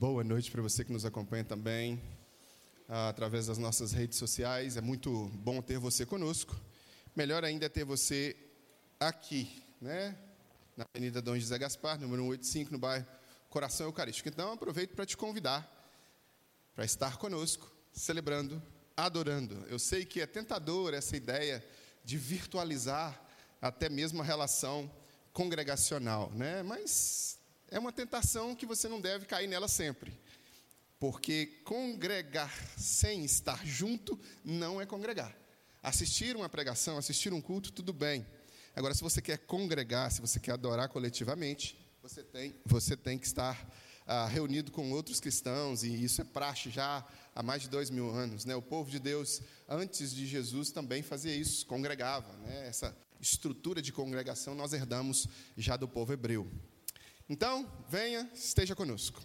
Boa noite para você que nos acompanha também ah, através das nossas redes sociais. É muito bom ter você conosco. Melhor ainda é ter você aqui, né? Na Avenida Dom José Gaspar, número 185, no bairro Coração Eucarístico. Então, aproveito para te convidar para estar conosco, celebrando, adorando. Eu sei que é tentador essa ideia de virtualizar até mesmo a relação congregacional, né? Mas é uma tentação que você não deve cair nela sempre. Porque congregar sem estar junto não é congregar. Assistir uma pregação, assistir um culto, tudo bem. Agora, se você quer congregar, se você quer adorar coletivamente, você tem, você tem que estar ah, reunido com outros cristãos, e isso é praxe já há mais de dois mil anos. Né? O povo de Deus, antes de Jesus, também fazia isso, congregava. Né? Essa estrutura de congregação nós herdamos já do povo hebreu. Então, venha, esteja conosco.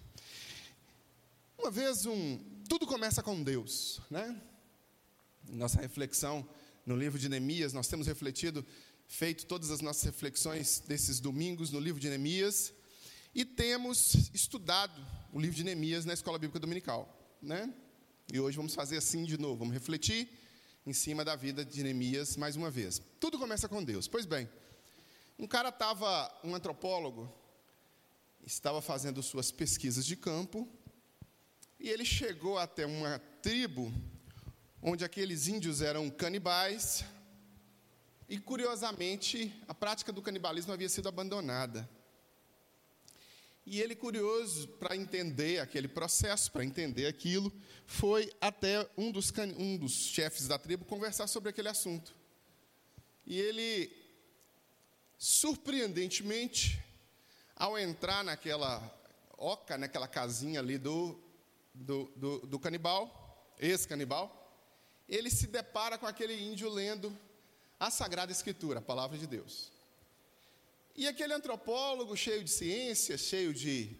Uma vez um, tudo começa com Deus, né? Nossa reflexão no livro de Neemias, nós temos refletido, feito todas as nossas reflexões desses domingos no livro de Neemias e temos estudado o livro de Neemias na escola bíblica dominical, né? E hoje vamos fazer assim de novo, vamos refletir em cima da vida de Neemias mais uma vez. Tudo começa com Deus. Pois bem, um cara estava, um antropólogo, estava fazendo suas pesquisas de campo e ele chegou até uma tribo onde aqueles índios eram canibais e, curiosamente, a prática do canibalismo havia sido abandonada. E ele, curioso para entender aquele processo, para entender aquilo, foi até um dos, um dos chefes da tribo conversar sobre aquele assunto. E ele, surpreendentemente, ao entrar naquela oca, naquela casinha ali do, do, do, do canibal, ex-canibal, ele se depara com aquele índio lendo a Sagrada Escritura, a palavra de Deus. E aquele antropólogo cheio de ciência, cheio de,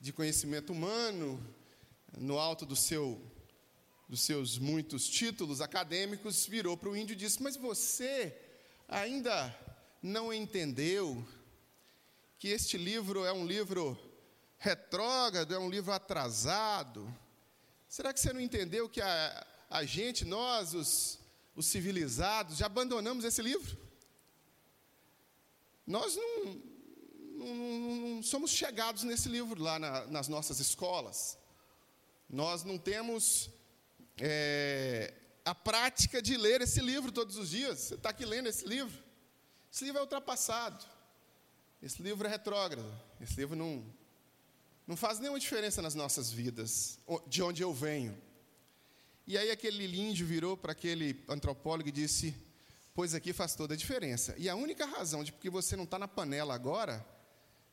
de conhecimento humano, no alto do seu, dos seus muitos títulos acadêmicos, virou para o índio e disse: Mas você ainda não entendeu que este livro é um livro retrógrado, é um livro atrasado? Será que você não entendeu que a, a gente, nós, os, os civilizados, já abandonamos esse livro? Nós não, não, não somos chegados nesse livro lá na, nas nossas escolas. Nós não temos é, a prática de ler esse livro todos os dias. Você está aqui lendo esse livro? Esse livro é ultrapassado. Esse livro é retrógrado. Esse livro não, não faz nenhuma diferença nas nossas vidas, de onde eu venho. E aí aquele índio virou para aquele antropólogo e disse: Pois aqui faz toda a diferença. E a única razão de porque você não está na panela agora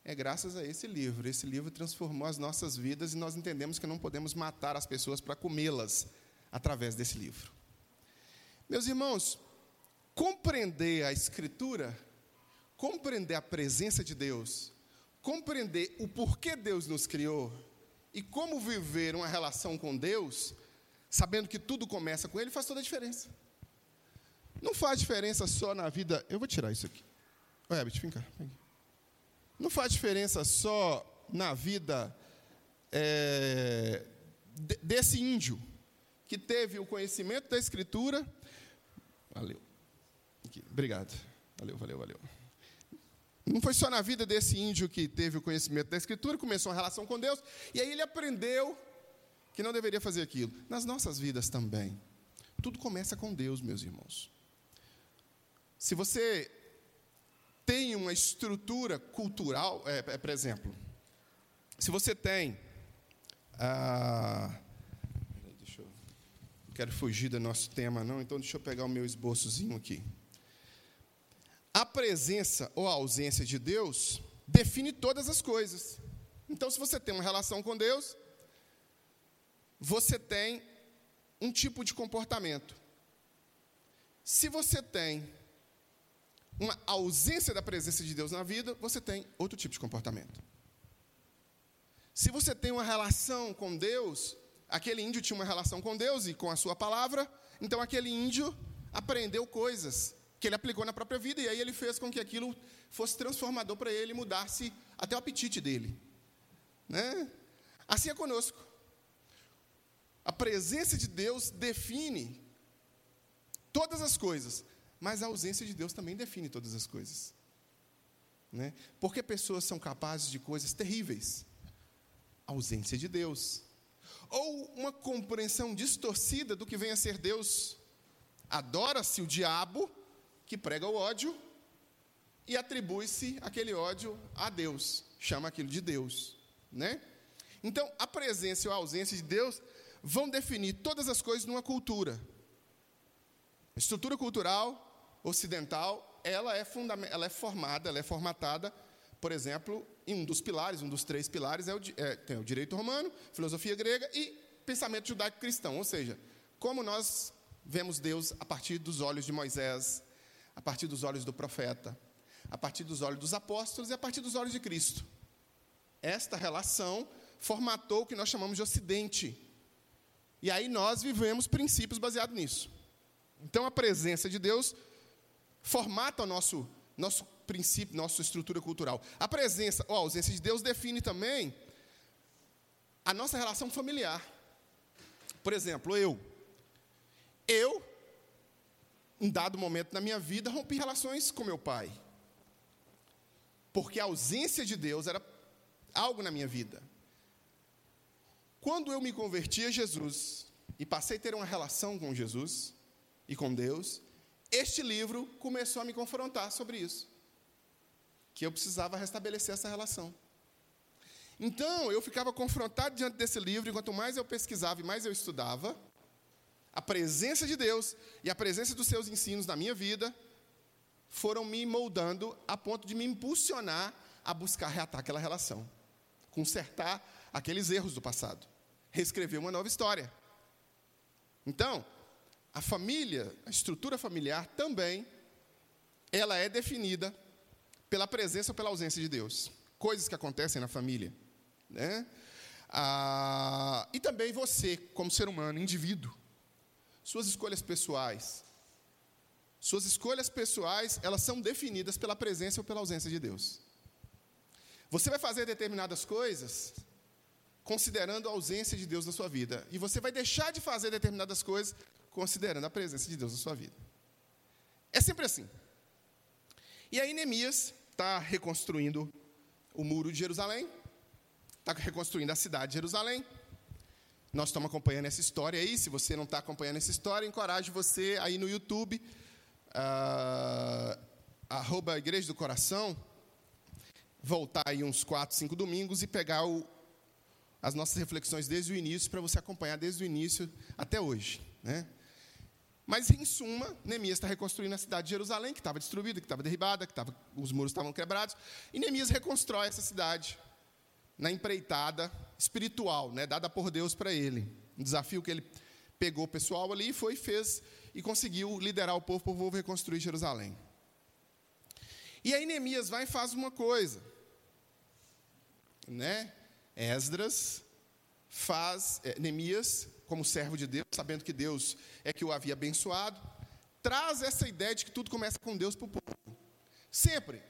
é graças a esse livro. Esse livro transformou as nossas vidas e nós entendemos que não podemos matar as pessoas para comê-las através desse livro. Meus irmãos, compreender a Escritura compreender a presença de Deus, compreender o porquê Deus nos criou e como viver uma relação com Deus, sabendo que tudo começa com Ele, faz toda a diferença. Não faz diferença só na vida. Eu vou tirar isso aqui. Oi, Herbert, vem cá. Não faz diferença só na vida é, desse índio que teve o conhecimento da Escritura. Valeu. Aqui, obrigado. Valeu, valeu, valeu. Não foi só na vida desse índio que teve o conhecimento da Escritura, começou uma relação com Deus, e aí ele aprendeu que não deveria fazer aquilo. Nas nossas vidas também. Tudo começa com Deus, meus irmãos. Se você tem uma estrutura cultural, é, é por exemplo, se você tem. Ah, deixa eu, não quero fugir do nosso tema, não, então deixa eu pegar o meu esboçozinho aqui. A presença ou a ausência de Deus define todas as coisas. Então, se você tem uma relação com Deus, você tem um tipo de comportamento. Se você tem uma ausência da presença de Deus na vida, você tem outro tipo de comportamento. Se você tem uma relação com Deus, aquele índio tinha uma relação com Deus e com a sua palavra, então aquele índio aprendeu coisas que ele aplicou na própria vida, e aí ele fez com que aquilo fosse transformador para ele, mudasse até o apetite dele. Né? Assim é conosco. A presença de Deus define todas as coisas, mas a ausência de Deus também define todas as coisas. Né? Porque pessoas são capazes de coisas terríveis. A ausência de Deus. Ou uma compreensão distorcida do que vem a ser Deus. Adora-se o diabo, que prega o ódio, e atribui-se aquele ódio a Deus. Chama aquilo de Deus. Né? Então, a presença ou a ausência de Deus vão definir todas as coisas numa cultura. A estrutura cultural ocidental, ela é, ela é formada, ela é formatada, por exemplo, em um dos pilares, um dos três pilares é o, é, tem o direito romano, filosofia grega e pensamento judaico-cristão, ou seja, como nós vemos Deus a partir dos olhos de Moisés, a partir dos olhos do profeta, a partir dos olhos dos apóstolos e a partir dos olhos de Cristo. Esta relação formatou o que nós chamamos de Ocidente. E aí nós vivemos princípios baseados nisso. Então a presença de Deus formata o nosso, nosso princípio, nossa estrutura cultural. A presença ou a ausência de Deus define também a nossa relação familiar. Por exemplo, eu. Eu, em dado momento na minha vida, rompi relações com meu pai. Porque a ausência de Deus era algo na minha vida. Quando eu me converti a Jesus e passei a ter uma relação com Jesus e com Deus, este livro começou a me confrontar sobre isso. Que eu precisava restabelecer essa relação. Então, eu ficava confrontado diante desse livro, e quanto mais eu pesquisava e mais eu estudava, a presença de Deus e a presença dos seus ensinos na minha vida foram me moldando a ponto de me impulsionar a buscar reatar aquela relação, consertar aqueles erros do passado, reescrever uma nova história. Então, a família, a estrutura familiar também, ela é definida pela presença ou pela ausência de Deus. Coisas que acontecem na família. Né? Ah, e também você, como ser humano, indivíduo. Suas escolhas pessoais. Suas escolhas pessoais, elas são definidas pela presença ou pela ausência de Deus. Você vai fazer determinadas coisas considerando a ausência de Deus na sua vida. E você vai deixar de fazer determinadas coisas considerando a presença de Deus na sua vida. É sempre assim. E aí Neemias está reconstruindo o muro de Jerusalém, está reconstruindo a cidade de Jerusalém. Nós estamos acompanhando essa história aí. Se você não está acompanhando essa história, encorajo você aí no YouTube, uh, arroba Igreja do Coração, voltar aí uns quatro, cinco domingos e pegar o, as nossas reflexões desde o início, para você acompanhar desde o início até hoje. Né? Mas, em suma, Neemias está reconstruindo a cidade de Jerusalém, que estava destruída, que estava derribada, que tava, os muros estavam quebrados. E Neemias reconstrói essa cidade na empreitada espiritual, né, dada por Deus para ele. Um desafio que ele pegou o pessoal ali e foi, fez e conseguiu liderar o povo para o povo reconstruir Jerusalém. E aí Neemias vai e faz uma coisa. Né? Esdras faz, é, Neemias como servo de Deus, sabendo que Deus é que o havia abençoado, traz essa ideia de que tudo começa com Deus para o povo. Sempre.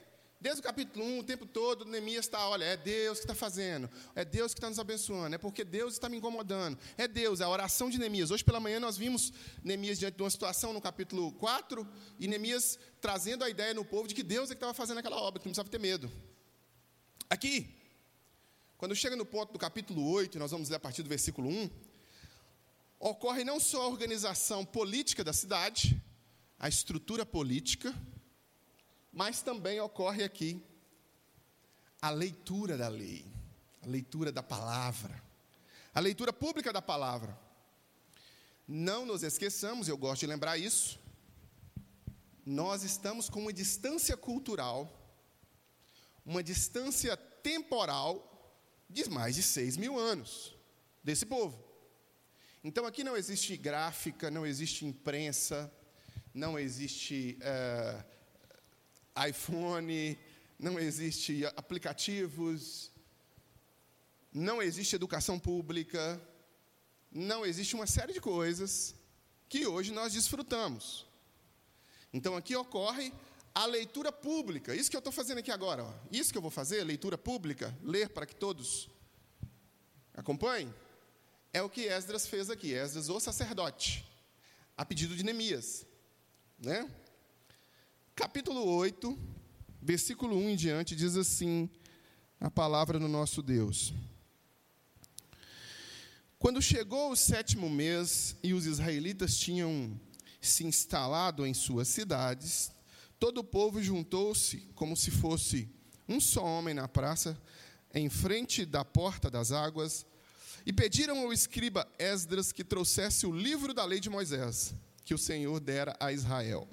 Desde o capítulo 1, o tempo todo, Neemias está, olha, é Deus que está fazendo, é Deus que está nos abençoando, é porque Deus está me incomodando, é Deus, é a oração de Neemias. Hoje pela manhã nós vimos Neemias diante de uma situação no capítulo 4, e Neemias trazendo a ideia no povo de que Deus é que estava fazendo aquela obra, que não precisava ter medo. Aqui, quando chega no ponto do capítulo 8, nós vamos ler a partir do versículo 1, ocorre não só a organização política da cidade, a estrutura política, mas também ocorre aqui a leitura da lei, a leitura da palavra, a leitura pública da palavra. Não nos esqueçamos, eu gosto de lembrar isso, nós estamos com uma distância cultural, uma distância temporal de mais de seis mil anos desse povo. Então aqui não existe gráfica, não existe imprensa, não existe uh, iPhone, não existe aplicativos, não existe educação pública, não existe uma série de coisas que hoje nós desfrutamos. Então aqui ocorre a leitura pública, isso que eu estou fazendo aqui agora, ó. isso que eu vou fazer, leitura pública, ler para que todos Acompanhe? É o que Esdras fez aqui. Esdras, o sacerdote, a pedido de Neemias. Né? Capítulo 8, versículo 1 em diante, diz assim: a palavra do nosso Deus. Quando chegou o sétimo mês e os israelitas tinham se instalado em suas cidades, todo o povo juntou-se como se fosse um só homem na praça, em frente da porta das águas, e pediram ao escriba Esdras que trouxesse o livro da lei de Moisés, que o Senhor dera a Israel.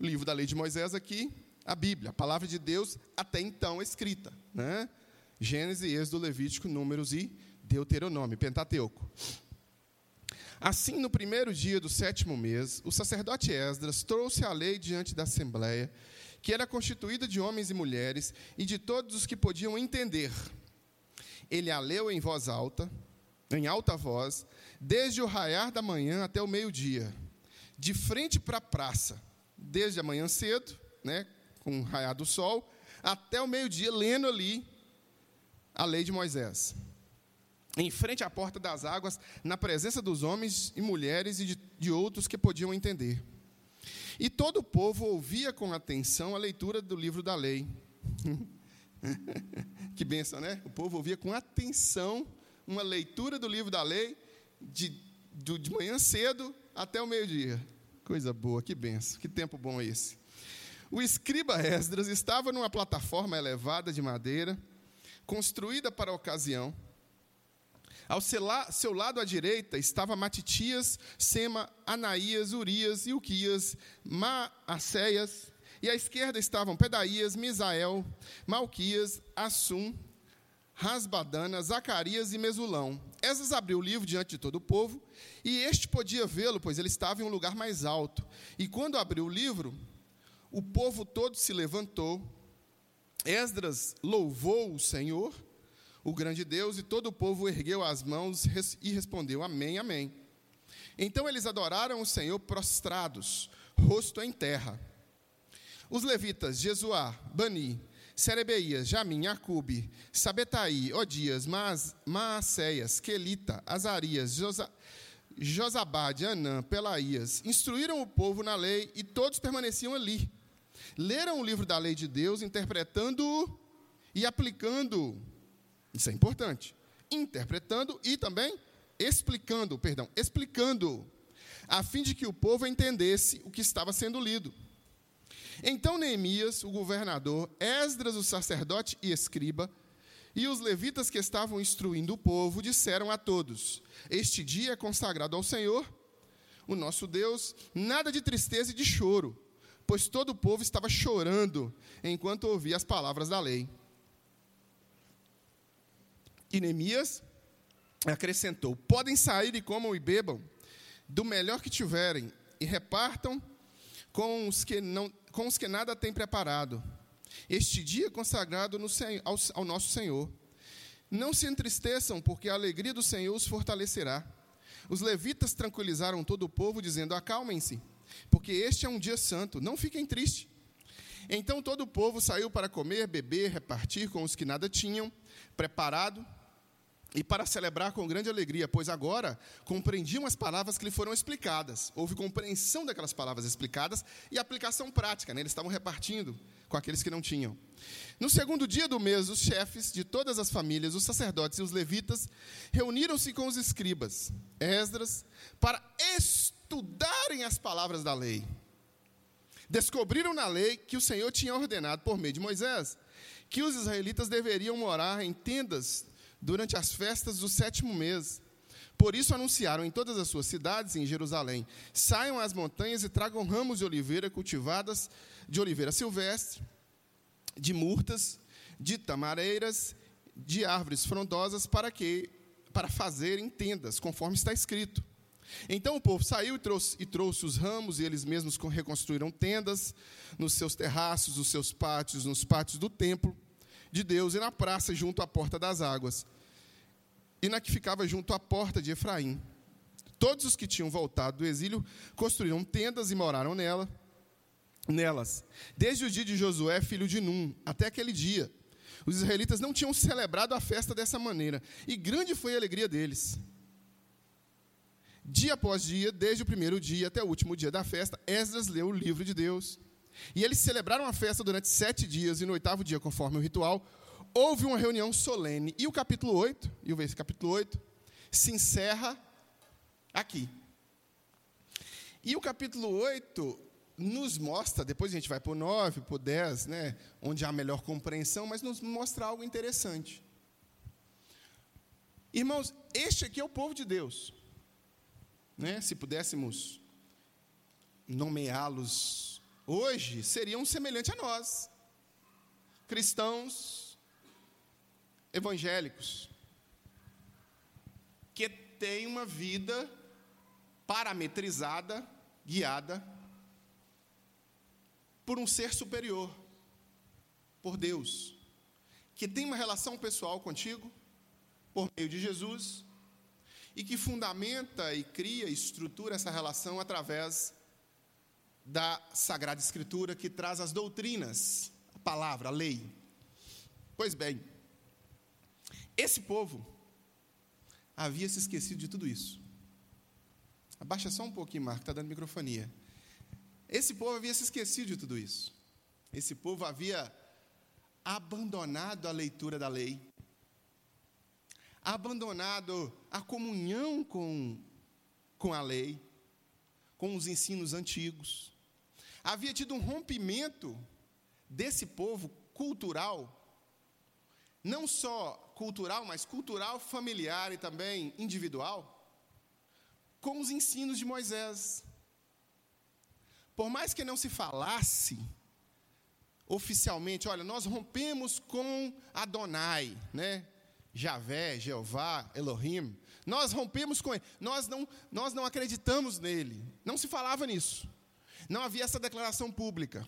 Livro da lei de Moisés aqui, a Bíblia, a palavra de Deus até então escrita, né? Gênesis, Êxodo, Levítico, Números e Deuteronômio, Pentateuco. Assim, no primeiro dia do sétimo mês, o sacerdote Esdras trouxe a lei diante da assembleia, que era constituída de homens e mulheres e de todos os que podiam entender. Ele a leu em voz alta, em alta voz, desde o raiar da manhã até o meio-dia, de frente para a praça, desde a manhã cedo, né, com o raiar do sol, até o meio-dia, lendo ali a lei de Moisés em frente à porta das águas, na presença dos homens e mulheres e de, de outros que podiam entender. E todo o povo ouvia com atenção a leitura do livro da lei. que benção, né? O povo ouvia com atenção uma leitura do livro da lei de, de, de manhã cedo até o meio-dia. Coisa boa, que benção, que tempo bom esse. O escriba Esdras estava numa plataforma elevada de madeira, construída para a ocasião, ao seu lado à direita estava Matitias, Sema, Anaías, Urias, Ilquias, Maacéias, e à esquerda estavam Pedaías, Misael, Malquias, Assum, Rasbadana, Zacarias e Mesulão. Esas abriu o livro diante de todo o povo, e este podia vê-lo, pois ele estava em um lugar mais alto. E quando abriu o livro, o povo todo se levantou. Esdras louvou o Senhor o grande Deus, e todo o povo ergueu as mãos e respondeu: Amém, Amém. Então eles adoraram o Senhor prostrados, rosto em terra. Os levitas, Jesuá, Bani, Serebeias, Jamim, Acube, Sabetaí, Odias, Maacéias, Quelita, Azarias, Josa, Josabade, Anã, Pelaías, instruíram o povo na lei e todos permaneciam ali. Leram o livro da lei de Deus, interpretando-o e aplicando-o isso é importante. Interpretando e também explicando, perdão, explicando, a fim de que o povo entendesse o que estava sendo lido. Então Neemias, o governador, Esdras, o sacerdote e escriba, e os levitas que estavam instruindo o povo disseram a todos: Este dia é consagrado ao Senhor, o nosso Deus, nada de tristeza e de choro, pois todo o povo estava chorando enquanto ouvia as palavras da lei. E Neemias acrescentou: Podem sair e comam e bebam do melhor que tiverem, e repartam com os que, não, com os que nada têm preparado. Este dia consagrado no, ao, ao nosso Senhor. Não se entristeçam, porque a alegria do Senhor os fortalecerá. Os levitas tranquilizaram todo o povo, dizendo: Acalmem-se, porque este é um dia santo, não fiquem tristes. Então todo o povo saiu para comer, beber, repartir com os que nada tinham preparado e para celebrar com grande alegria, pois agora compreendiam as palavras que lhe foram explicadas. Houve compreensão daquelas palavras explicadas e aplicação prática. Né? Eles estavam repartindo com aqueles que não tinham. No segundo dia do mês, os chefes de todas as famílias, os sacerdotes e os levitas, reuniram-se com os escribas, Esdras, para estudarem as palavras da lei. Descobriram na lei que o Senhor tinha ordenado, por meio de Moisés, que os israelitas deveriam morar em tendas durante as festas do sétimo mês. Por isso anunciaram em todas as suas cidades em Jerusalém: saiam às montanhas e tragam ramos de oliveira cultivadas de oliveira silvestre, de murtas, de tamareiras, de árvores frondosas para que para fazerem tendas, conforme está escrito. Então o povo saiu e trouxe, e trouxe, os ramos, e eles mesmos reconstruíram tendas nos seus terraços, nos seus pátios, nos pátios do templo de Deus e na praça junto à porta das águas, e na que ficava junto à porta de Efraim. Todos os que tinham voltado do exílio construíram tendas e moraram nela, nelas, desde o dia de Josué, filho de Num, até aquele dia. Os israelitas não tinham celebrado a festa dessa maneira, e grande foi a alegria deles. Dia após dia, desde o primeiro dia até o último dia da festa, Esdras leu o livro de Deus. E eles celebraram a festa durante sete dias, e no oitavo dia, conforme o ritual, houve uma reunião solene. E o capítulo 8, e o capítulo 8, se encerra aqui. E o capítulo 8 nos mostra, depois a gente vai para o 9, para o 10, né, onde há melhor compreensão, mas nos mostra algo interessante. Irmãos, este aqui é o povo de Deus. Né? Se pudéssemos nomeá-los hoje, seriam semelhantes a nós. Cristãos evangélicos que têm uma vida parametrizada, guiada por um ser superior, por Deus, que tem uma relação pessoal contigo, por meio de Jesus, e que fundamenta e cria estrutura essa relação através da Sagrada Escritura, que traz as doutrinas, a palavra, a lei. Pois bem, esse povo havia se esquecido de tudo isso. Abaixa só um pouquinho, Marco, está dando microfonia. Esse povo havia se esquecido de tudo isso. Esse povo havia abandonado a leitura da lei, abandonado a comunhão com, com a lei, com os ensinos antigos. Havia tido um rompimento desse povo cultural, não só cultural, mas cultural, familiar e também individual, com os ensinos de Moisés. Por mais que não se falasse oficialmente, olha, nós rompemos com Adonai, né? Javé, Jeová, Elohim. Nós rompemos com ele. Nós não, nós não acreditamos nele. Não se falava nisso. Não havia essa declaração pública.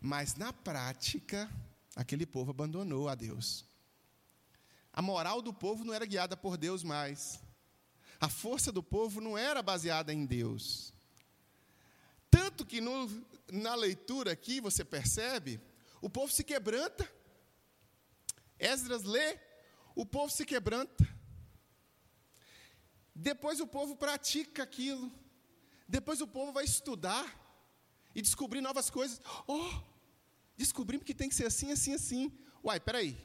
Mas na prática, aquele povo abandonou a Deus. A moral do povo não era guiada por Deus mais. A força do povo não era baseada em Deus. Tanto que no, na leitura aqui você percebe, o povo se quebranta. Esdras lê, o povo se quebranta. Depois o povo pratica aquilo. Depois o povo vai estudar e descobrir novas coisas. Oh, descobrimos que tem que ser assim, assim, assim. Uai, peraí.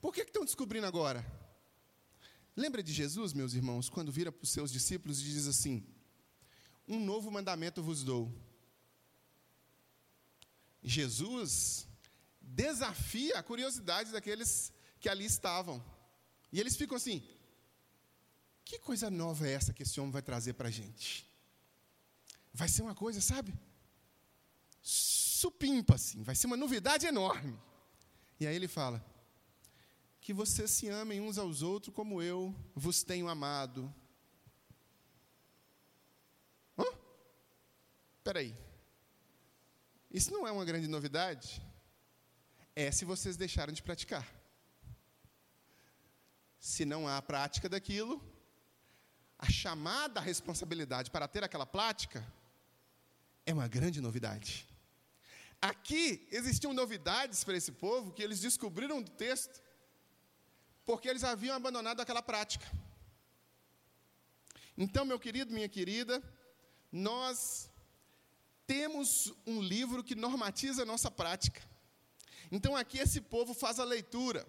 Por que, estão descobrindo agora? Lembra de Jesus, meus irmãos, quando vira para os seus discípulos e diz assim: um novo mandamento vos dou. Jesus desafia a curiosidade daqueles que ali estavam. E eles ficam assim: que coisa nova é essa que esse homem vai trazer para a gente? Vai ser uma coisa, sabe? Supimpa, assim, vai ser uma novidade enorme. E aí ele fala: que vocês se amem uns aos outros como eu vos tenho amado. Espera aí. Isso não é uma grande novidade? É se vocês deixaram de praticar. Se não há prática daquilo, a chamada responsabilidade para ter aquela prática é uma grande novidade. Aqui existiam novidades para esse povo que eles descobriram do texto, porque eles haviam abandonado aquela prática. Então, meu querido, minha querida, nós temos um livro que normatiza a nossa prática. Então aqui esse povo faz a leitura.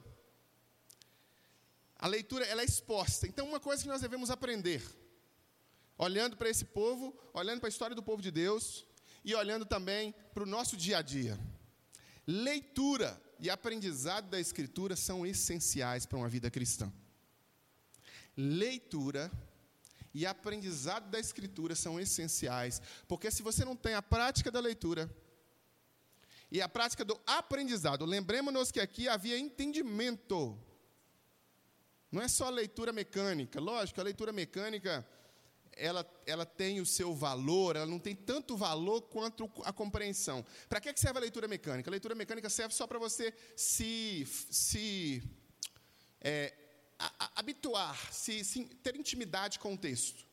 A leitura ela é exposta. Então uma coisa que nós devemos aprender, olhando para esse povo, olhando para a história do povo de Deus e olhando também para o nosso dia a dia. Leitura e aprendizado da escritura são essenciais para uma vida cristã. Leitura e aprendizado da Escritura são essenciais, porque se você não tem a prática da leitura e a prática do aprendizado, lembremos-nos que aqui havia entendimento, não é só leitura mecânica, lógico, a leitura mecânica ela, ela tem o seu valor, ela não tem tanto valor quanto a compreensão. Para que serve a leitura mecânica? A leitura mecânica serve só para você se, se é, habituar, se, se, ter intimidade com o texto.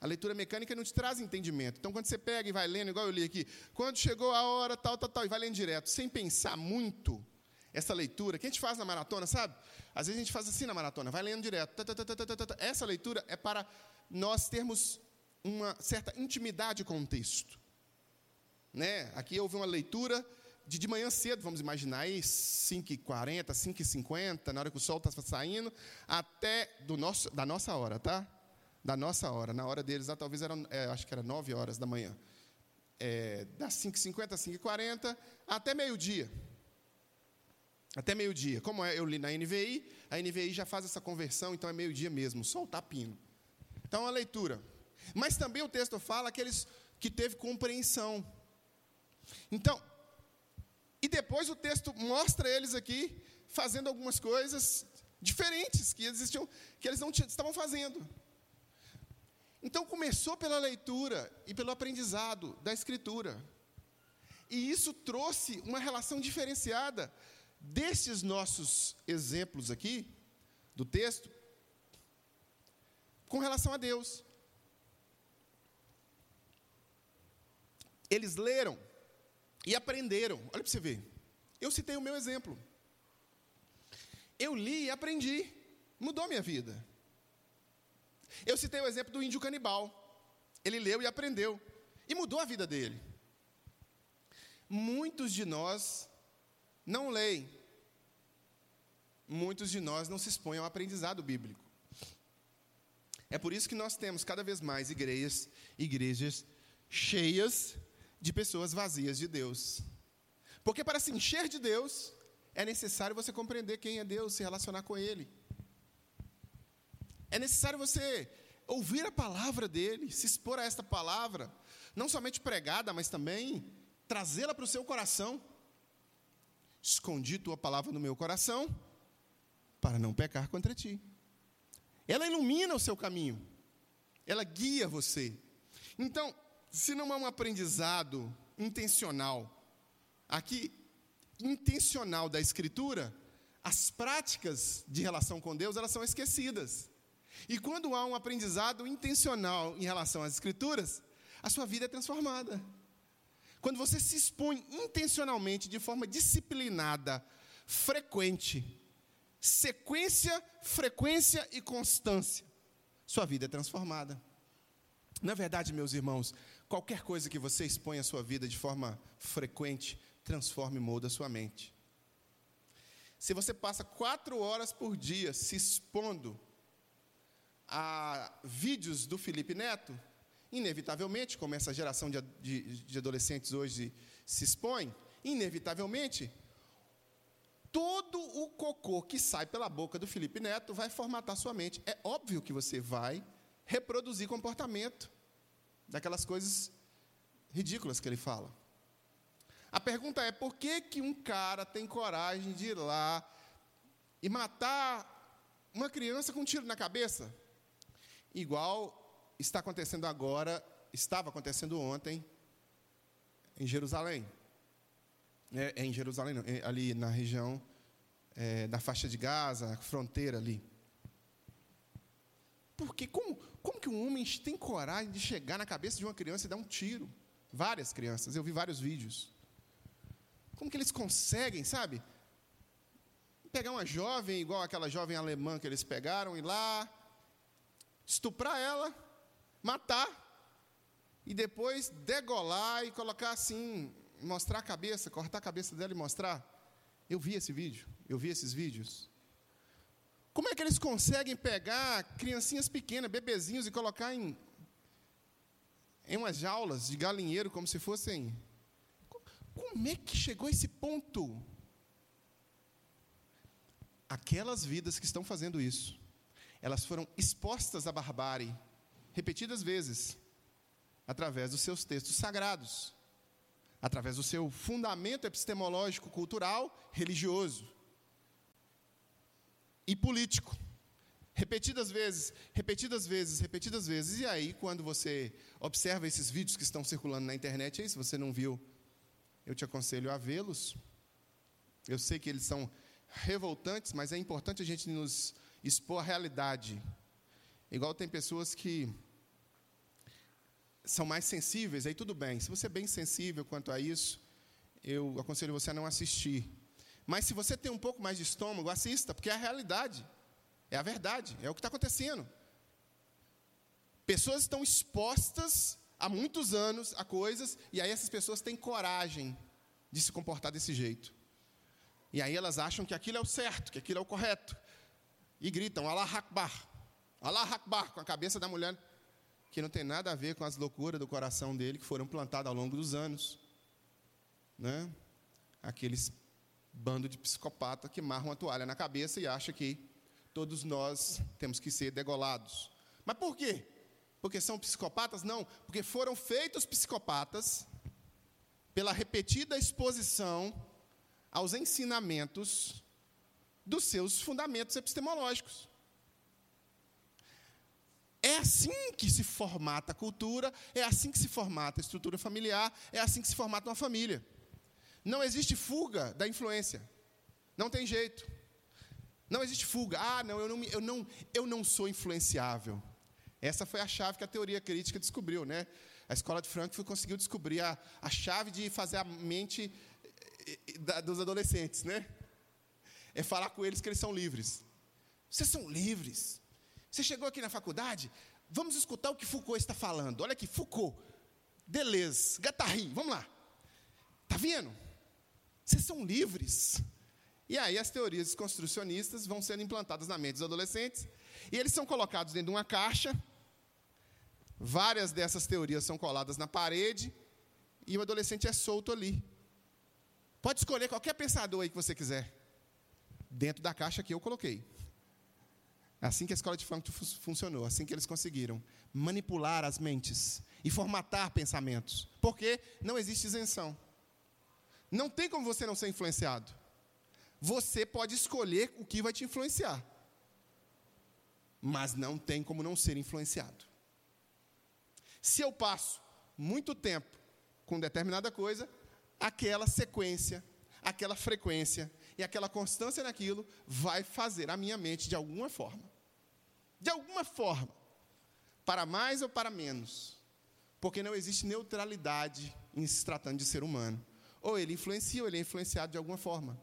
A leitura mecânica não te traz entendimento. Então, quando você pega e vai lendo, igual eu li aqui, quando chegou a hora, tal, tal, tal, e vai lendo direto, sem pensar muito, essa leitura, que a gente faz na maratona, sabe? Às vezes a gente faz assim na maratona, vai lendo direto. Essa leitura é para nós termos uma certa intimidade com o texto. Né? Aqui houve uma leitura de de manhã cedo, vamos imaginar aí, 5h40, 5h50, na hora que o sol está saindo, até do nosso, da nossa hora, tá? Da nossa hora. Na hora deles, talvez era, é, acho que era 9 horas da manhã. É, das 5h50 às 5h40 até meio-dia. Até meio-dia. Como é, eu li na NVI, a NVI já faz essa conversão, então é meio-dia mesmo, o sol está pino. Então, a leitura. Mas também o texto fala aqueles que teve compreensão. Então, e depois o texto mostra eles aqui fazendo algumas coisas diferentes que eles, tinham, que eles não estavam fazendo. Então começou pela leitura e pelo aprendizado da Escritura. E isso trouxe uma relação diferenciada destes nossos exemplos aqui, do texto, com relação a Deus. Eles leram e aprenderam. Olha para você ver. Eu citei o meu exemplo. Eu li e aprendi. Mudou minha vida. Eu citei o exemplo do índio canibal. Ele leu e aprendeu. E mudou a vida dele. Muitos de nós não leem. Muitos de nós não se expõem ao aprendizado bíblico. É por isso que nós temos cada vez mais igrejas, igrejas cheias de pessoas vazias de Deus. Porque para se encher de Deus, é necessário você compreender quem é Deus, se relacionar com Ele. É necessário você ouvir a palavra dele, se expor a esta palavra, não somente pregada, mas também trazê-la para o seu coração. Escondi tua palavra no meu coração, para não pecar contra ti. Ela ilumina o seu caminho, ela guia você. Então, se não é um aprendizado intencional, aqui, intencional da Escritura, as práticas de relação com Deus, elas são esquecidas. E quando há um aprendizado intencional em relação às Escrituras, a sua vida é transformada. Quando você se expõe intencionalmente, de forma disciplinada, frequente, sequência, frequência e constância, sua vida é transformada. Na verdade, meus irmãos, Qualquer coisa que você expõe a sua vida de forma frequente, transforma e molda a sua mente. Se você passa quatro horas por dia se expondo a vídeos do Felipe Neto, inevitavelmente, como essa geração de, de, de adolescentes hoje se expõe, inevitavelmente, todo o cocô que sai pela boca do Felipe Neto vai formatar sua mente. É óbvio que você vai reproduzir comportamento daquelas coisas ridículas que ele fala. A pergunta é: por que, que um cara tem coragem de ir lá e matar uma criança com um tiro na cabeça? Igual está acontecendo agora, estava acontecendo ontem em Jerusalém. É, é em Jerusalém, não, é ali na região é, da faixa de Gaza, fronteira ali. Porque como, como que um homem tem coragem de chegar na cabeça de uma criança e dar um tiro? Várias crianças, eu vi vários vídeos. Como que eles conseguem, sabe? Pegar uma jovem, igual aquela jovem alemã que eles pegaram, ir lá, estuprar ela, matar, e depois degolar e colocar assim, mostrar a cabeça, cortar a cabeça dela e mostrar. Eu vi esse vídeo, eu vi esses vídeos. Como é que eles conseguem pegar criancinhas pequenas, bebezinhos, e colocar em, em umas jaulas de galinheiro, como se fossem. Como é que chegou a esse ponto? Aquelas vidas que estão fazendo isso, elas foram expostas à barbárie repetidas vezes, através dos seus textos sagrados, através do seu fundamento epistemológico, cultural, religioso e político. Repetidas vezes, repetidas vezes, repetidas vezes. E aí, quando você observa esses vídeos que estão circulando na internet, aí, se você não viu, eu te aconselho a vê-los. Eu sei que eles são revoltantes, mas é importante a gente nos expor à realidade. Igual tem pessoas que são mais sensíveis, aí tudo bem. Se você é bem sensível quanto a isso, eu aconselho você a não assistir. Mas se você tem um pouco mais de estômago, assista, porque é a realidade. É a verdade, é o que está acontecendo. Pessoas estão expostas há muitos anos a coisas, e aí essas pessoas têm coragem de se comportar desse jeito. E aí elas acham que aquilo é o certo, que aquilo é o correto. E gritam, Allah Akbar, Allah Akbar, com a cabeça da mulher, que não tem nada a ver com as loucuras do coração dele, que foram plantadas ao longo dos anos. Né? Aqueles bando de psicopata que marram a toalha na cabeça e acha que todos nós temos que ser degolados. Mas por quê? Porque são psicopatas? Não, porque foram feitos psicopatas pela repetida exposição aos ensinamentos dos seus fundamentos epistemológicos. É assim que se formata a cultura, é assim que se formata a estrutura familiar, é assim que se formata uma família. Não existe fuga da influência. Não tem jeito. Não existe fuga. Ah, não, eu não, eu não, eu não sou influenciável. Essa foi a chave que a teoria crítica descobriu, né? A escola de Frankfurt conseguiu descobrir a, a chave de fazer a mente eh, eh, da, dos adolescentes, né? É falar com eles que eles são livres. Vocês são livres. Você chegou aqui na faculdade, vamos escutar o que Foucault está falando. Olha aqui, Foucault, Deleuze, Guattari, vamos lá. Tá vendo? Vocês são livres. E aí as teorias construcionistas vão sendo implantadas na mente dos adolescentes, e eles são colocados dentro de uma caixa. Várias dessas teorias são coladas na parede, e o adolescente é solto ali. Pode escolher qualquer pensador aí que você quiser, dentro da caixa que eu coloquei. É assim que a escola de Frankfurt funcionou, assim que eles conseguiram manipular as mentes e formatar pensamentos. Porque não existe isenção. Não tem como você não ser influenciado. Você pode escolher o que vai te influenciar. Mas não tem como não ser influenciado. Se eu passo muito tempo com determinada coisa, aquela sequência, aquela frequência e aquela constância naquilo vai fazer a minha mente de alguma forma. De alguma forma. Para mais ou para menos. Porque não existe neutralidade em se tratando de ser humano. Ou ele influencia ou ele é influenciado de alguma forma.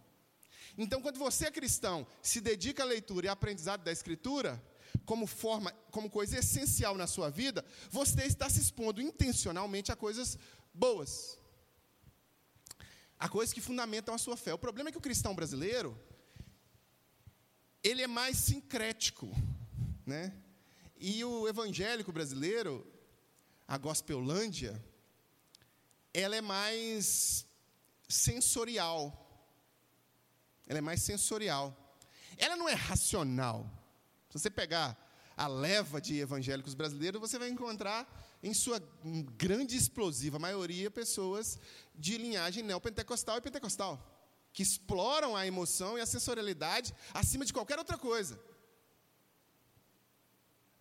Então, quando você é cristão, se dedica à leitura e aprendizado da Escritura, como forma, como coisa essencial na sua vida, você está se expondo intencionalmente a coisas boas. A coisas que fundamentam a sua fé. O problema é que o cristão brasileiro, ele é mais sincrético, né? E o evangélico brasileiro, a gospelândia, ela é mais sensorial. Ela é mais sensorial. Ela não é racional. Se você pegar a leva de evangélicos brasileiros, você vai encontrar, em sua grande explosiva maioria, pessoas de linhagem neopentecostal e pentecostal, que exploram a emoção e a sensorialidade acima de qualquer outra coisa.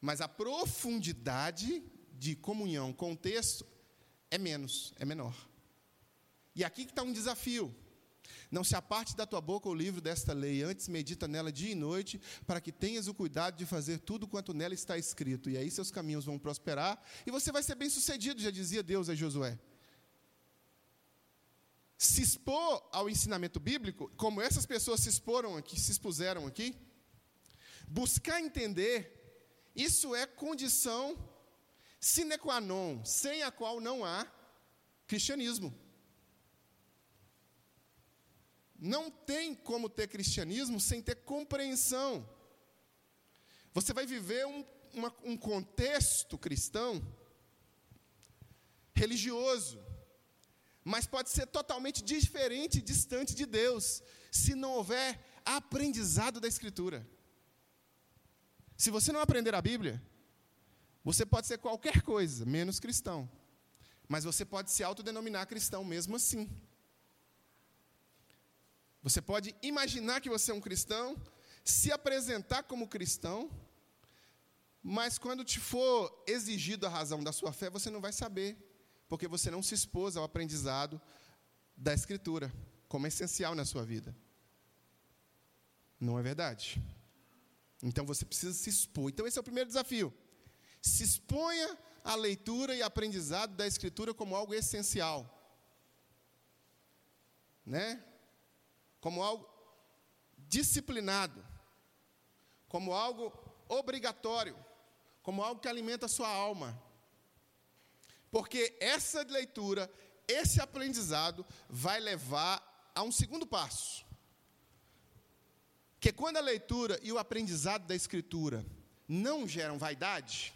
Mas a profundidade de comunhão com o texto é menos, é menor. E aqui que está um desafio. Não se aparte da tua boca o livro desta lei, antes medita nela dia e noite, para que tenhas o cuidado de fazer tudo quanto nela está escrito. E aí seus caminhos vão prosperar e você vai ser bem sucedido, já dizia Deus a Josué. Se expor ao ensinamento bíblico, como essas pessoas se exporam aqui, se expuseram aqui, buscar entender, isso é condição sine qua non, sem a qual não há cristianismo. Não tem como ter cristianismo sem ter compreensão. Você vai viver um, uma, um contexto cristão religioso, mas pode ser totalmente diferente e distante de Deus, se não houver aprendizado da Escritura. Se você não aprender a Bíblia, você pode ser qualquer coisa, menos cristão. Mas você pode se autodenominar cristão mesmo assim. Você pode imaginar que você é um cristão, se apresentar como cristão, mas quando te for exigido a razão da sua fé, você não vai saber, porque você não se expôs ao aprendizado da Escritura, como essencial na sua vida. Não é verdade? Então você precisa se expor. Então esse é o primeiro desafio. Se exponha à leitura e aprendizado da Escritura como algo essencial. Né? como algo disciplinado, como algo obrigatório, como algo que alimenta a sua alma. Porque essa leitura, esse aprendizado vai levar a um segundo passo. Que quando a leitura e o aprendizado da Escritura não geram vaidade,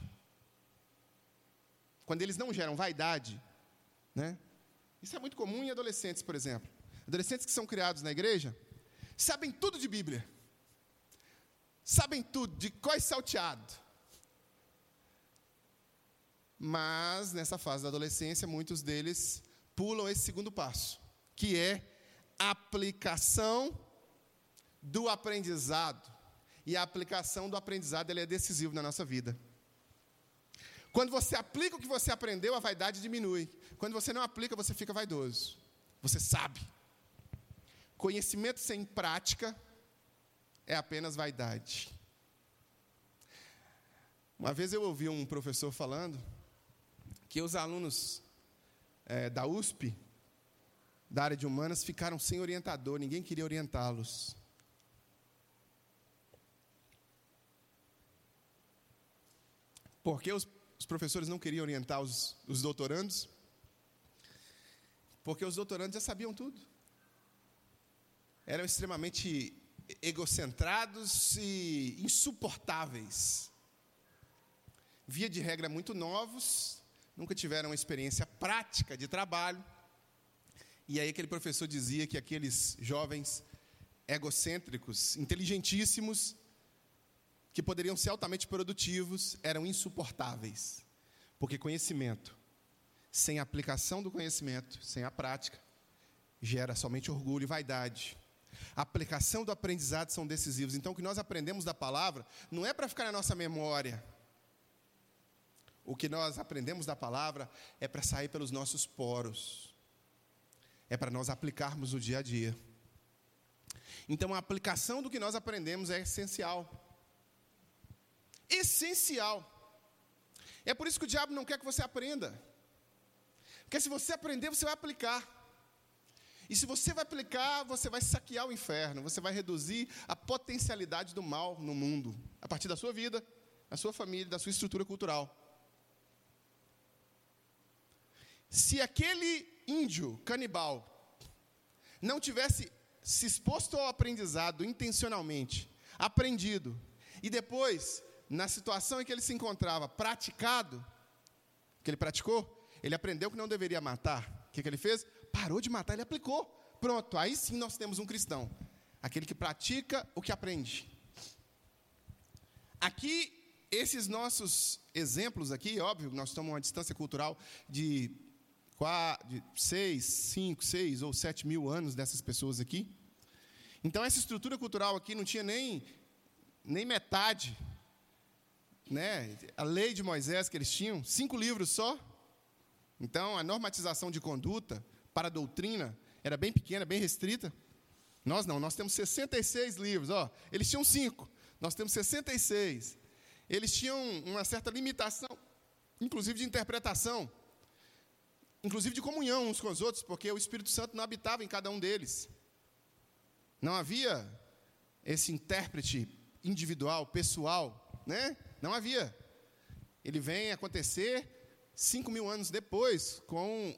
quando eles não geram vaidade, né? Isso é muito comum em adolescentes, por exemplo. Adolescentes que são criados na igreja sabem tudo de Bíblia, sabem tudo, de quais salteado. Mas nessa fase da adolescência, muitos deles pulam esse segundo passo, que é aplicação do aprendizado. E a aplicação do aprendizado é decisivo na nossa vida. Quando você aplica o que você aprendeu, a vaidade diminui. Quando você não aplica, você fica vaidoso. Você sabe. Conhecimento sem prática é apenas vaidade. Uma vez eu ouvi um professor falando que os alunos é, da USP, da área de humanas, ficaram sem orientador, ninguém queria orientá-los. Porque os, os, professores não queriam orientar os, os doutorandos? Porque os doutorandos já sabiam tudo. Eram extremamente egocentrados e insuportáveis. Via de regra, muito novos, nunca tiveram uma experiência prática de trabalho. E aí, aquele professor dizia que aqueles jovens egocêntricos, inteligentíssimos, que poderiam ser altamente produtivos eram insuportáveis. Porque conhecimento, sem aplicação do conhecimento, sem a prática, gera somente orgulho e vaidade. A aplicação do aprendizado são decisivos. Então, o que nós aprendemos da palavra não é para ficar na nossa memória. O que nós aprendemos da palavra é para sair pelos nossos poros. É para nós aplicarmos no dia a dia. Então, a aplicação do que nós aprendemos é essencial essencial. É por isso que o diabo não quer que você aprenda. Porque se você aprender, você vai aplicar. E se você vai aplicar, você vai saquear o inferno, você vai reduzir a potencialidade do mal no mundo, a partir da sua vida, da sua família, da sua estrutura cultural. Se aquele índio canibal não tivesse se exposto ao aprendizado intencionalmente, aprendido, e depois na situação em que ele se encontrava, praticado, que ele praticou, ele aprendeu que não deveria matar. O que, que ele fez? Parou de matar, ele aplicou. Pronto, aí sim nós temos um cristão. Aquele que pratica o que aprende. Aqui, esses nossos exemplos aqui, óbvio, nós estamos uma distância cultural de, quatro, de seis, cinco, seis ou sete mil anos dessas pessoas aqui. Então, essa estrutura cultural aqui não tinha nem, nem metade né, a lei de Moisés que eles tinham, cinco livros só. Então, a normatização de conduta para a doutrina era bem pequena, bem restrita. Nós não, nós temos 66 livros. Ó, eles tinham cinco, nós temos 66. Eles tinham uma certa limitação, inclusive de interpretação, inclusive de comunhão uns com os outros, porque o Espírito Santo não habitava em cada um deles. Não havia esse intérprete individual, pessoal, né? Não havia. Ele vem acontecer cinco mil anos depois, com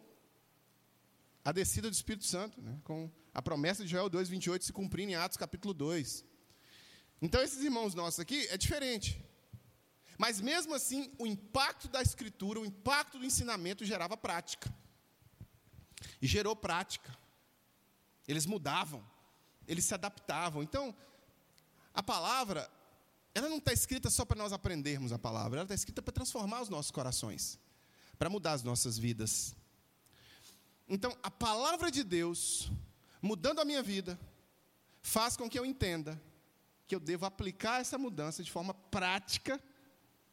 a descida do Espírito Santo, né? com a promessa de Joel 2, 28 se cumprindo em Atos capítulo 2. Então, esses irmãos nossos aqui é diferente. Mas mesmo assim, o impacto da escritura, o impacto do ensinamento gerava prática. E gerou prática. Eles mudavam, eles se adaptavam. Então, a palavra, ela não está escrita só para nós aprendermos a palavra, ela está escrita para transformar os nossos corações, para mudar as nossas vidas. Então, a palavra de Deus, mudando a minha vida, faz com que eu entenda que eu devo aplicar essa mudança de forma prática,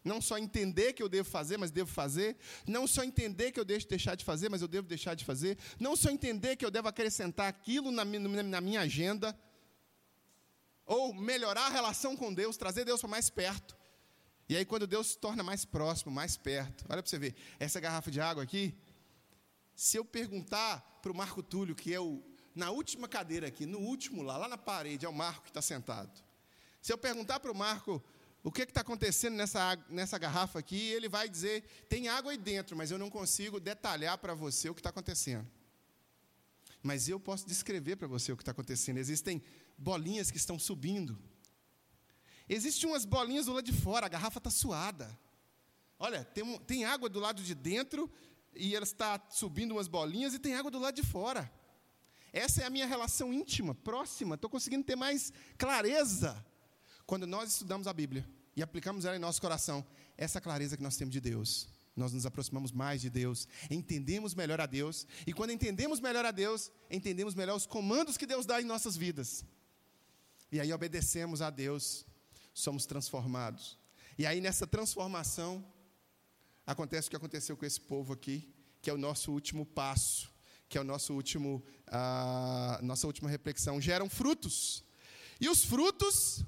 não só entender que eu devo fazer, mas devo fazer, não só entender que eu devo deixar de fazer, mas eu devo deixar de fazer, não só entender que eu devo acrescentar aquilo na minha, na minha agenda, ou melhorar a relação com Deus, trazer Deus para mais perto. E aí, quando Deus se torna mais próximo, mais perto, olha para você ver, essa garrafa de água aqui, se eu perguntar para o Marco Túlio, que é o na última cadeira aqui, no último lá, lá na parede, é o Marco que está sentado. Se eu perguntar para o Marco o que está acontecendo nessa, nessa garrafa aqui, ele vai dizer: tem água aí dentro, mas eu não consigo detalhar para você o que está acontecendo. Mas eu posso descrever para você o que está acontecendo. Existem bolinhas que estão subindo. Existem umas bolinhas do lado de fora, a garrafa está suada. Olha, tem, tem água do lado de dentro e ela está subindo umas bolinhas e tem água do lado de fora. Essa é a minha relação íntima, próxima. Estou conseguindo ter mais clareza quando nós estudamos a Bíblia e aplicamos ela em nosso coração. Essa clareza que nós temos de Deus. Nós nos aproximamos mais de Deus, entendemos melhor a Deus, e quando entendemos melhor a Deus, entendemos melhor os comandos que Deus dá em nossas vidas. E aí obedecemos a Deus, somos transformados. E aí nessa transformação, acontece o que aconteceu com esse povo aqui, que é o nosso último passo, que é o nosso último, a nossa última reflexão, geram frutos. E os frutos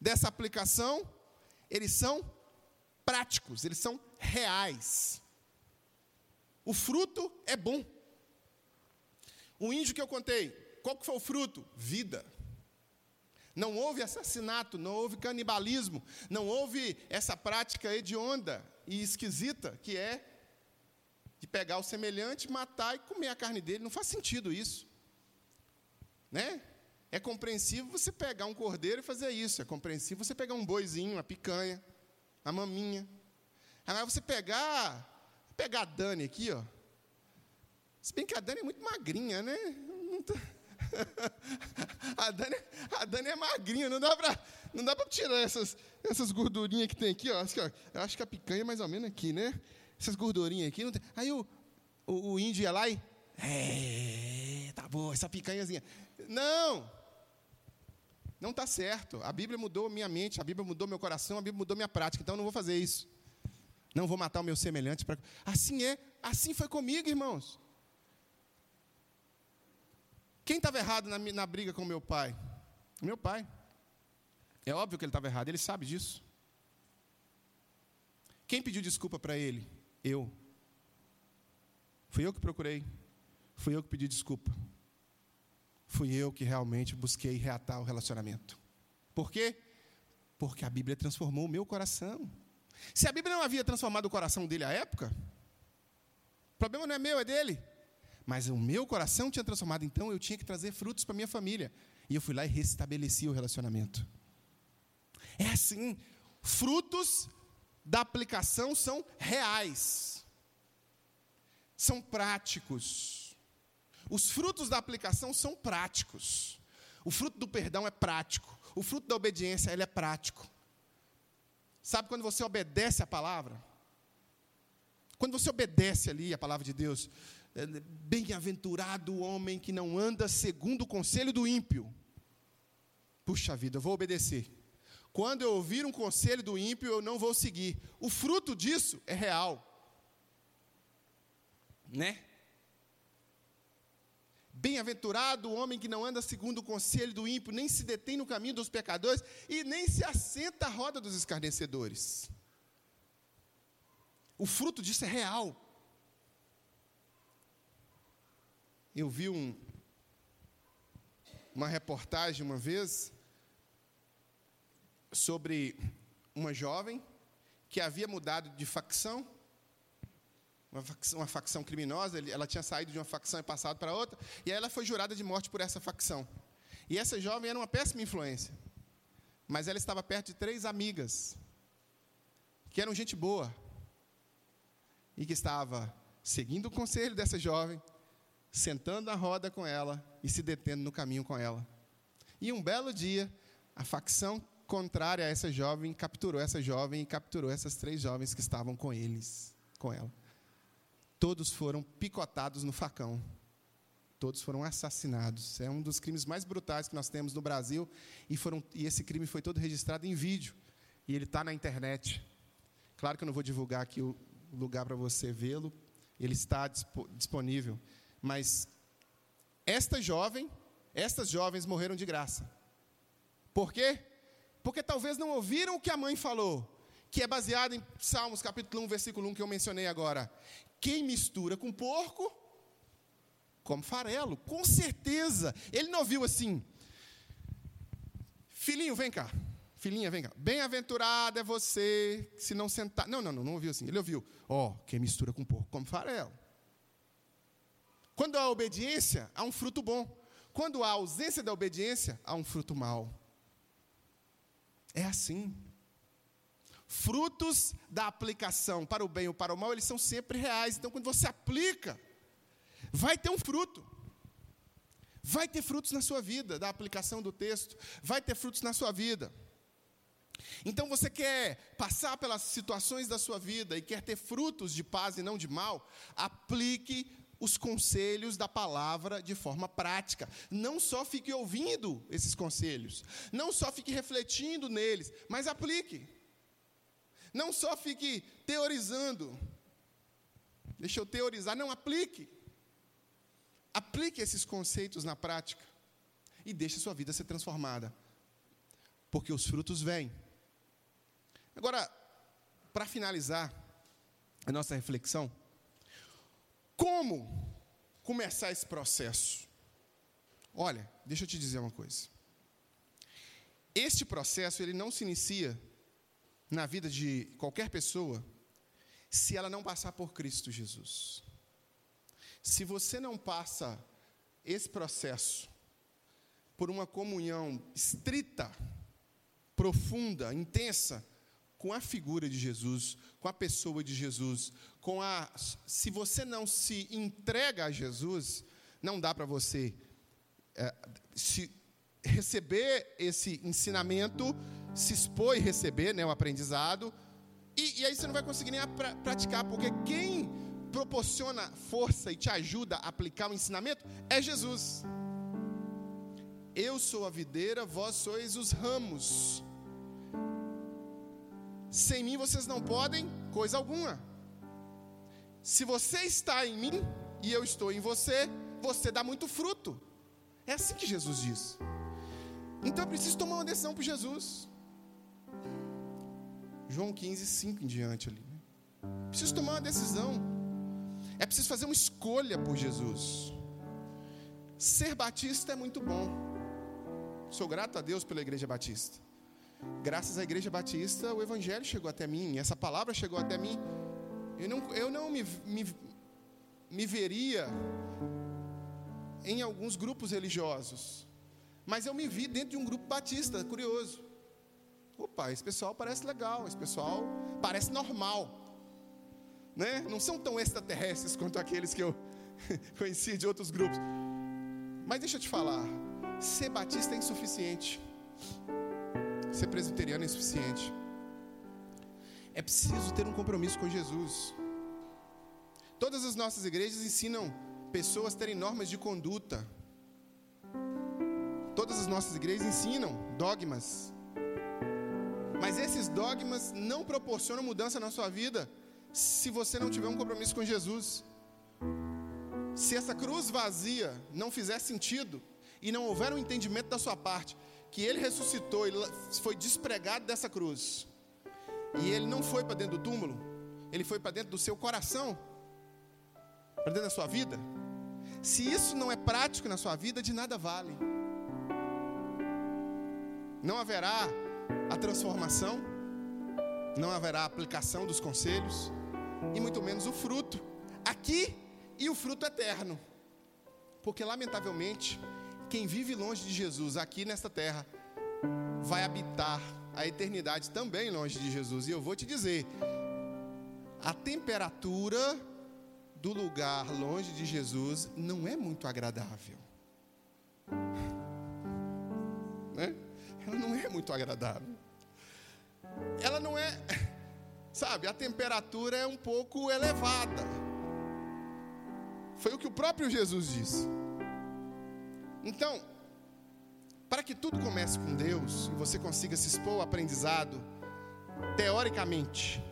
dessa aplicação, eles são práticos, eles são reais. O fruto é bom. O índio que eu contei, qual que foi o fruto? Vida. Não houve assassinato, não houve canibalismo, não houve essa prática hedionda e esquisita que é de pegar o semelhante, matar e comer a carne dele. Não faz sentido isso. Né? É compreensível você pegar um cordeiro e fazer isso. É compreensível você pegar um boizinho, uma picanha, a maminha. Agora você pegar, pegar a Dani aqui, ó. Se bem que a Dani é muito magrinha, né? Tá... a, Dani, a Dani é magrinha, não dá para não dá para tirar essas, essas gordurinhas que tem aqui, ó. Acho que, ó, acho que a picanha é mais ou menos aqui, né? Essas gordurinhas aqui. Aí o, o, o índio ia lá e. É, tá bom, essa picanhazinha. Não! Não está certo. A Bíblia mudou minha mente, a Bíblia mudou meu coração, a Bíblia mudou minha prática. Então eu não vou fazer isso. Não vou matar o meu semelhante. Pra... Assim é, assim foi comigo, irmãos. Quem estava errado na, na briga com meu pai? Meu pai. É óbvio que ele estava errado, ele sabe disso. Quem pediu desculpa para ele? Eu. Fui eu que procurei. Fui eu que pedi desculpa. Fui eu que realmente busquei reatar o relacionamento. Por quê? Porque a Bíblia transformou o meu coração. Se a Bíblia não havia transformado o coração dele à época, o problema não é meu, é dele. Mas o meu coração tinha transformado, então eu tinha que trazer frutos para minha família. E eu fui lá e restabeleci o relacionamento. É assim, frutos da aplicação são reais, são práticos. Os frutos da aplicação são práticos. O fruto do perdão é prático. O fruto da obediência ele é prático. Sabe quando você obedece a palavra? Quando você obedece ali a palavra de Deus, bem-aventurado o homem que não anda segundo o conselho do ímpio. Puxa vida, eu vou obedecer. Quando eu ouvir um conselho do ímpio, eu não vou seguir. O fruto disso é real. Né? Bem-aventurado o homem que não anda segundo o conselho do ímpio, nem se detém no caminho dos pecadores e nem se assenta à roda dos escarnecedores. O fruto disso é real. Eu vi um, uma reportagem uma vez sobre uma jovem que havia mudado de facção uma facção, uma facção criminosa, ela tinha saído de uma facção e passado para outra, e aí ela foi jurada de morte por essa facção. E essa jovem era uma péssima influência, mas ela estava perto de três amigas, que eram gente boa, e que estava seguindo o conselho dessa jovem, sentando na roda com ela e se detendo no caminho com ela. E um belo dia, a facção contrária a essa jovem capturou essa jovem e capturou essas três jovens que estavam com eles, com ela todos foram picotados no facão. Todos foram assassinados. É um dos crimes mais brutais que nós temos no Brasil. E, foram, e esse crime foi todo registrado em vídeo. E ele está na internet. Claro que eu não vou divulgar aqui o lugar para você vê-lo. Ele está disponível. Mas esta jovem, estas jovens morreram de graça. Por quê? Porque talvez não ouviram o que a mãe falou, que é baseado em Salmos capítulo 1, versículo 1 que eu mencionei agora. Quem mistura com porco, como farelo, com certeza. Ele não ouviu assim: Filhinho, vem cá. Filhinha, vem cá. Bem-aventurado é você se não sentar. Não, não, não, não ouviu assim. Ele ouviu: Ó, oh, quem mistura com porco come farelo. Quando há obediência, há um fruto bom. Quando há ausência da obediência, há um fruto mau. É assim. Frutos da aplicação para o bem ou para o mal, eles são sempre reais. Então, quando você aplica, vai ter um fruto. Vai ter frutos na sua vida, da aplicação do texto. Vai ter frutos na sua vida. Então você quer passar pelas situações da sua vida e quer ter frutos de paz e não de mal, aplique os conselhos da palavra de forma prática. Não só fique ouvindo esses conselhos, não só fique refletindo neles, mas aplique. Não só fique teorizando. Deixa eu teorizar, não aplique. Aplique esses conceitos na prática e deixe a sua vida ser transformada. Porque os frutos vêm. Agora, para finalizar a nossa reflexão, como começar esse processo? Olha, deixa eu te dizer uma coisa. Este processo ele não se inicia na vida de qualquer pessoa se ela não passar por Cristo Jesus. Se você não passa esse processo por uma comunhão estrita, profunda, intensa com a figura de Jesus, com a pessoa de Jesus, com a se você não se entrega a Jesus, não dá para você é, se receber esse ensinamento, se expor e receber né, o aprendizado, e, e aí você não vai conseguir nem pra, praticar, porque quem proporciona força e te ajuda a aplicar o ensinamento é Jesus. Eu sou a videira, vós sois os ramos. Sem mim vocês não podem coisa alguma. Se você está em mim e eu estou em você, você dá muito fruto. É assim que Jesus diz. Então eu preciso tomar uma decisão por Jesus. João 15, 5 em diante ali. Né? Preciso tomar uma decisão. É preciso fazer uma escolha por Jesus. Ser batista é muito bom. Sou grato a Deus pela igreja batista graças à Igreja Batista, o Evangelho chegou até mim, essa palavra chegou até mim. Eu não, eu não me, me, me veria em alguns grupos religiosos, mas eu me vi dentro de um grupo batista, curioso. Opa, esse pessoal parece legal, esse pessoal parece normal. Né? Não são tão extraterrestres quanto aqueles que eu conheci de outros grupos. Mas deixa eu te falar, ser batista é insuficiente ser presbiteriano é insuficiente. É preciso ter um compromisso com Jesus. Todas as nossas igrejas ensinam pessoas terem normas de conduta. Todas as nossas igrejas ensinam dogmas. Mas esses dogmas não proporcionam mudança na sua vida se você não tiver um compromisso com Jesus. Se essa cruz vazia não fizer sentido e não houver um entendimento da sua parte que ele ressuscitou e foi despregado dessa cruz, e ele não foi para dentro do túmulo, ele foi para dentro do seu coração, para dentro da sua vida. Se isso não é prático na sua vida, de nada vale. Não haverá a transformação, não haverá a aplicação dos conselhos, e muito menos o fruto, aqui e o fruto eterno. Porque, lamentavelmente, quem vive longe de Jesus aqui nesta terra vai habitar a eternidade também longe de Jesus. E eu vou te dizer, a temperatura do lugar longe de Jesus não é muito agradável. Né? Ela não é muito agradável. Ela não é, sabe, a temperatura é um pouco elevada. Foi o que o próprio Jesus disse. Então, para que tudo comece com Deus e você consiga se expor ao aprendizado, teoricamente,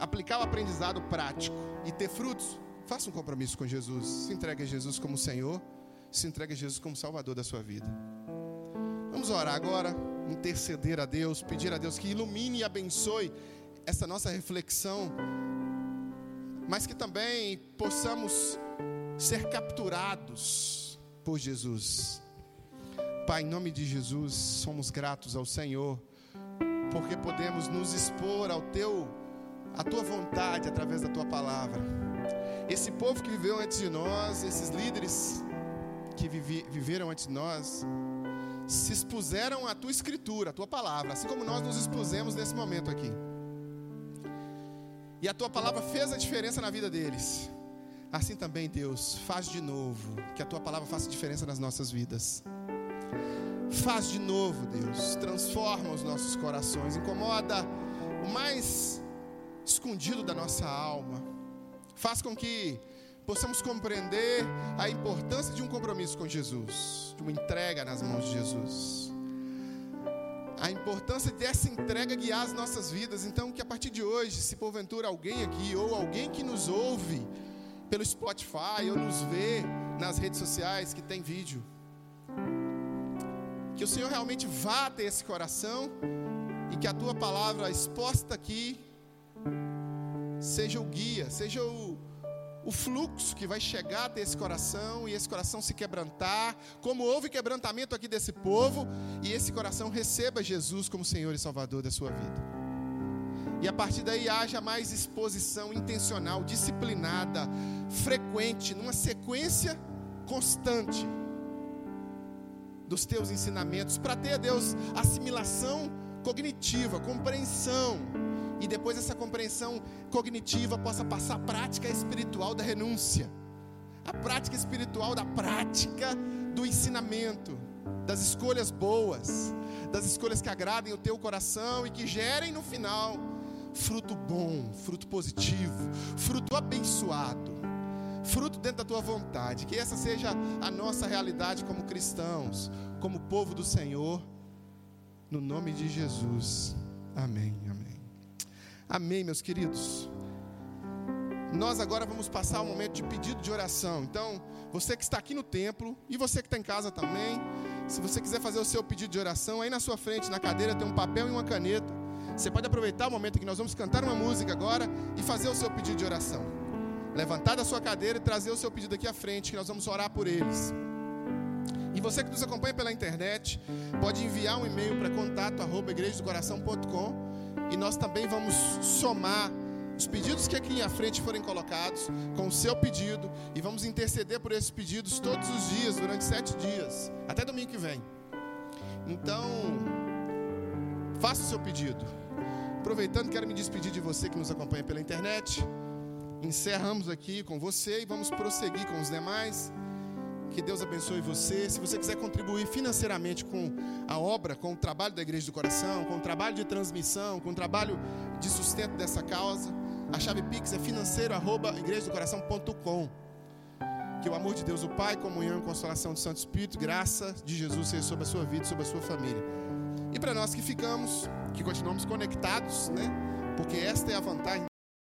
aplicar o aprendizado prático e ter frutos, faça um compromisso com Jesus. Se entregue a Jesus como Senhor, se entregue a Jesus como Salvador da sua vida. Vamos orar agora, interceder a Deus, pedir a Deus que ilumine e abençoe essa nossa reflexão, mas que também possamos ser capturados por Jesus. Pai, em nome de Jesus, somos gratos ao Senhor, porque podemos nos expor ao teu a tua vontade através da tua palavra. Esse povo que viveu antes de nós, esses líderes que vivi, viveram antes de nós, se expuseram à tua escritura, à tua palavra, assim como nós nos expusemos nesse momento aqui. E a tua palavra fez a diferença na vida deles. Assim também, Deus, faz de novo, que a tua palavra faça diferença nas nossas vidas. Faz de novo, Deus, transforma os nossos corações, incomoda o mais escondido da nossa alma. Faz com que possamos compreender a importância de um compromisso com Jesus, de uma entrega nas mãos de Jesus. A importância dessa entrega guiar as nossas vidas. Então, que a partir de hoje, se porventura alguém aqui ou alguém que nos ouve pelo Spotify ou nos vê nas redes sociais que tem vídeo, que o Senhor realmente vá ter esse coração e que a tua palavra exposta aqui seja o guia, seja o, o fluxo que vai chegar até esse coração e esse coração se quebrantar, como houve quebrantamento aqui desse povo, e esse coração receba Jesus como Senhor e Salvador da sua vida. E a partir daí haja mais exposição intencional, disciplinada, frequente, numa sequência constante dos teus ensinamentos, para ter, Deus, assimilação cognitiva, compreensão. E depois essa compreensão cognitiva possa passar a prática espiritual da renúncia, a prática espiritual da prática do ensinamento, das escolhas boas, das escolhas que agradem o teu coração e que gerem no final fruto bom, fruto positivo, fruto abençoado, fruto dentro da tua vontade. Que essa seja a nossa realidade como cristãos, como povo do Senhor, no nome de Jesus. Amém. Amém. Amém, meus queridos. Nós agora vamos passar um momento de pedido de oração. Então, você que está aqui no templo e você que está em casa também, se você quiser fazer o seu pedido de oração, aí na sua frente, na cadeira, tem um papel e uma caneta. Você pode aproveitar o momento que nós vamos cantar uma música agora e fazer o seu pedido de oração. Levantar da sua cadeira e trazer o seu pedido aqui à frente, que nós vamos orar por eles. E você que nos acompanha pela internet, pode enviar um e-mail para contato@igrejadocoração.com e nós também vamos somar os pedidos que aqui à frente forem colocados com o seu pedido e vamos interceder por esses pedidos todos os dias, durante sete dias, até domingo que vem. Então, faça o seu pedido. Aproveitando, quero me despedir de você que nos acompanha pela internet. Encerramos aqui com você e vamos prosseguir com os demais. Que Deus abençoe você. Se você quiser contribuir financeiramente com a obra, com o trabalho da Igreja do Coração, com o trabalho de transmissão, com o trabalho de sustento dessa causa, a chave Pix é financeiro@igrejadocoração.com. Que o amor de Deus, o Pai, comunhão e consolação do Santo Espírito, graça de Jesus seja sobre a sua vida, sobre a sua família. E para nós que ficamos, que continuamos conectados, né? Porque esta é a vantagem